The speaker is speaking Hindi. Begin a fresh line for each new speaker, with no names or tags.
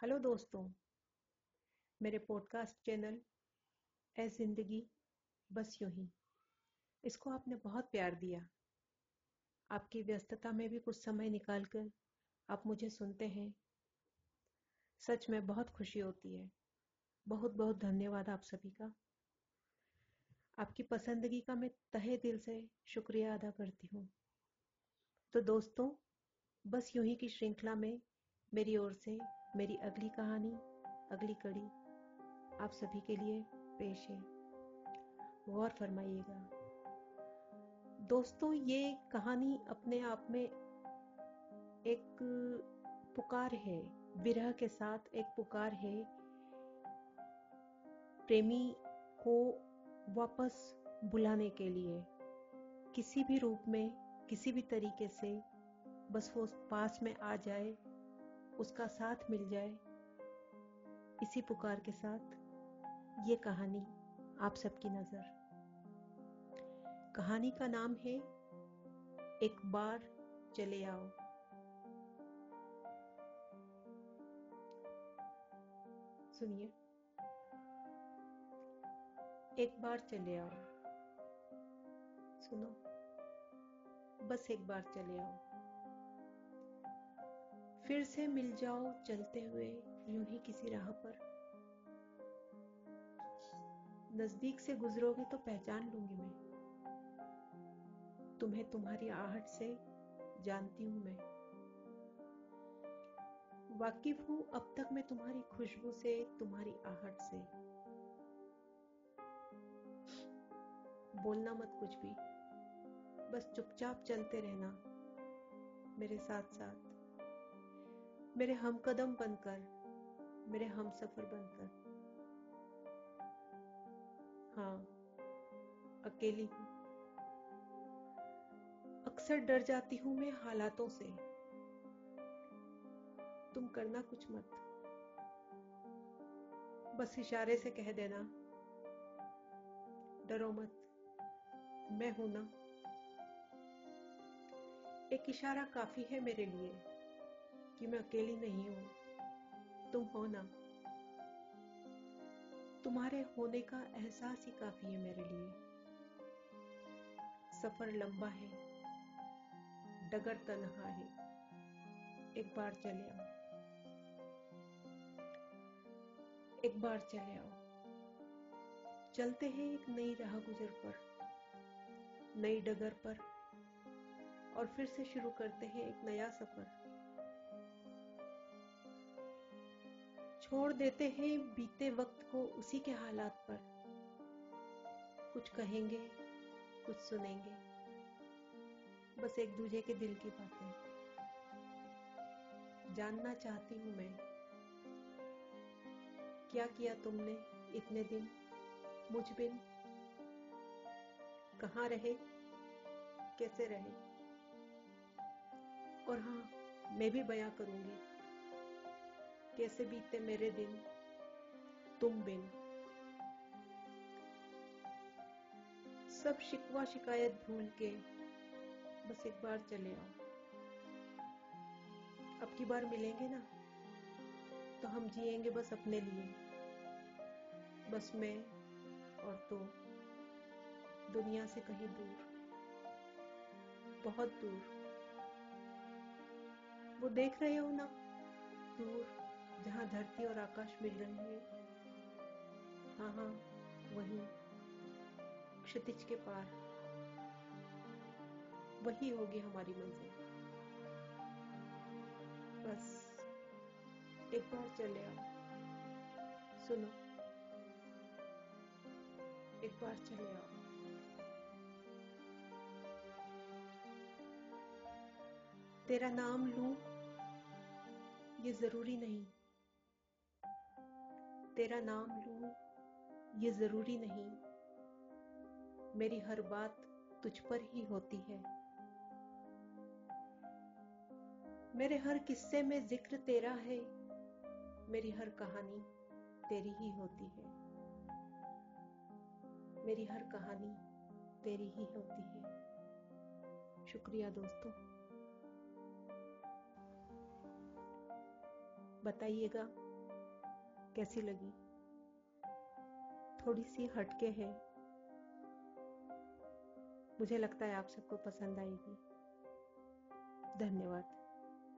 हेलो दोस्तों, मेरे पॉडकास्ट चैनल ए ज़िंदगी बस यूँ ही। इसको आपने बहुत प्यार दिया। आपकी व्यस्तता में भी कुछ समय निकालकर आप मुझे सुनते हैं। सच में बहुत खुशी होती है। बहुत बहुत धन्यवाद आप सभी का। आपकी पसंदगी का मैं तहे दिल से शुक्रिया अदा करती हूँ। तो दोस्तों, बस यूँ ही की श्रृंखला में मेरी ओर से मेरी अगली कहानी, अगली कड़ी आप सभी के लिए पेश है। गौर फरमाइएगा। दोस्तों, ये कहानी अपने आप में एक पुकार है, विरह के साथ एक पुकार है। प्रेमी को वापस बुलाने के लिए किसी भी रूप में, किसी भी तरीके से बस वो पास में आ जाए उसका साथ मिल जाए। इसी पुकार के साथ ये कहानी आप सबकी नज़र। कहानी का नाम है, एक बार चले आओ। सुनिए। एक बार चले आओ। सुनो। बस एक बार चले आओ। फिर से मिल जाओ चलते हुए यूँ ही किसी राह पर। नज़दीक से गुजरोगे तो पहचान लूँगी मैं। तुम्हें तुम्हारी आहट से जानती हूँ मैं। वाकिफ हूँ अब तक मैं तुम्हारी खुशबू से, तुम्हारी आहट से। बोलना मत कुछ भी। बस चुपचाप चलते रहना मेरे साथ साथ मेरे हम कदम बनकर, मेरे हम सफ़र बनकर। हाँ अकेली हूँ। अक्सर डर जाती हूँ मैं हालातों से। तुम करना कुछ मत। बस इशारे से कह देना। डरो मत। मैं हूँ ना। एक इशारा काफ़ी है मेरे लिए। कि मैं अकेली नहीं हूँ। तुम हो ना। तुम्हारे होने का एहसास ही काफ़ी है मेरे लिए। सफ़र लंबा है। डगर तनहा है। एक बार चले आओ। एक बार चले आओ। चलते हैं एक नई राह गुजर पर, नई डगर पर, और फिर से शुरू करते हैं एक नया सफ़र। छोड़ देते हैं बीते वक्त को उसी के हालात पर। कुछ कहेंगे, कुछ सुनेंगे। बस एक दूजे के दिल की बातें। जानना चाहती हूँ मैं, क्या किया तुमने इतने दिन? मुझ बिन कहाँ रहे? कैसे रहे? और हाँ मैं भी बयां करूँगी। कैसे बीते मेरे दिन? तुम बिन। सब शिकवा शिकायत भूल के बस एक बार चले आओ। अब की बार मिलेंगे ना तो हम जिएँगे बस अपने लिए। बस मैं और तो दुनिया से कहीं दूर, बहुत दूर। वो देख रहे हो ना, दूर। जहाँ धरती और आकाश मिल रहे हैं हाँ हाँ वही क्षितिज के पार। वही होगी हमारी मंजिल। बस, एक बार चले आओ। सुनो। एक बार चले आओ। तेरा नाम लू, ये ज़रूरी नहीं। तेरा नाम लू, ये ज़रूरी नहीं। मेरी हर बात तुझ पर ही होती है। मेरे हर किस्से में ज़िक्र तेरा है, मेरी हर कहानी तेरी ही होती है। मेरी हर कहानी तेरी ही होती है। शुक्रिया दोस्तों। बताइएगा कैसी लगी? थोड़ी सी हटके है। मुझे लगता है आप सबको पसंद आएगी। धन्यवाद।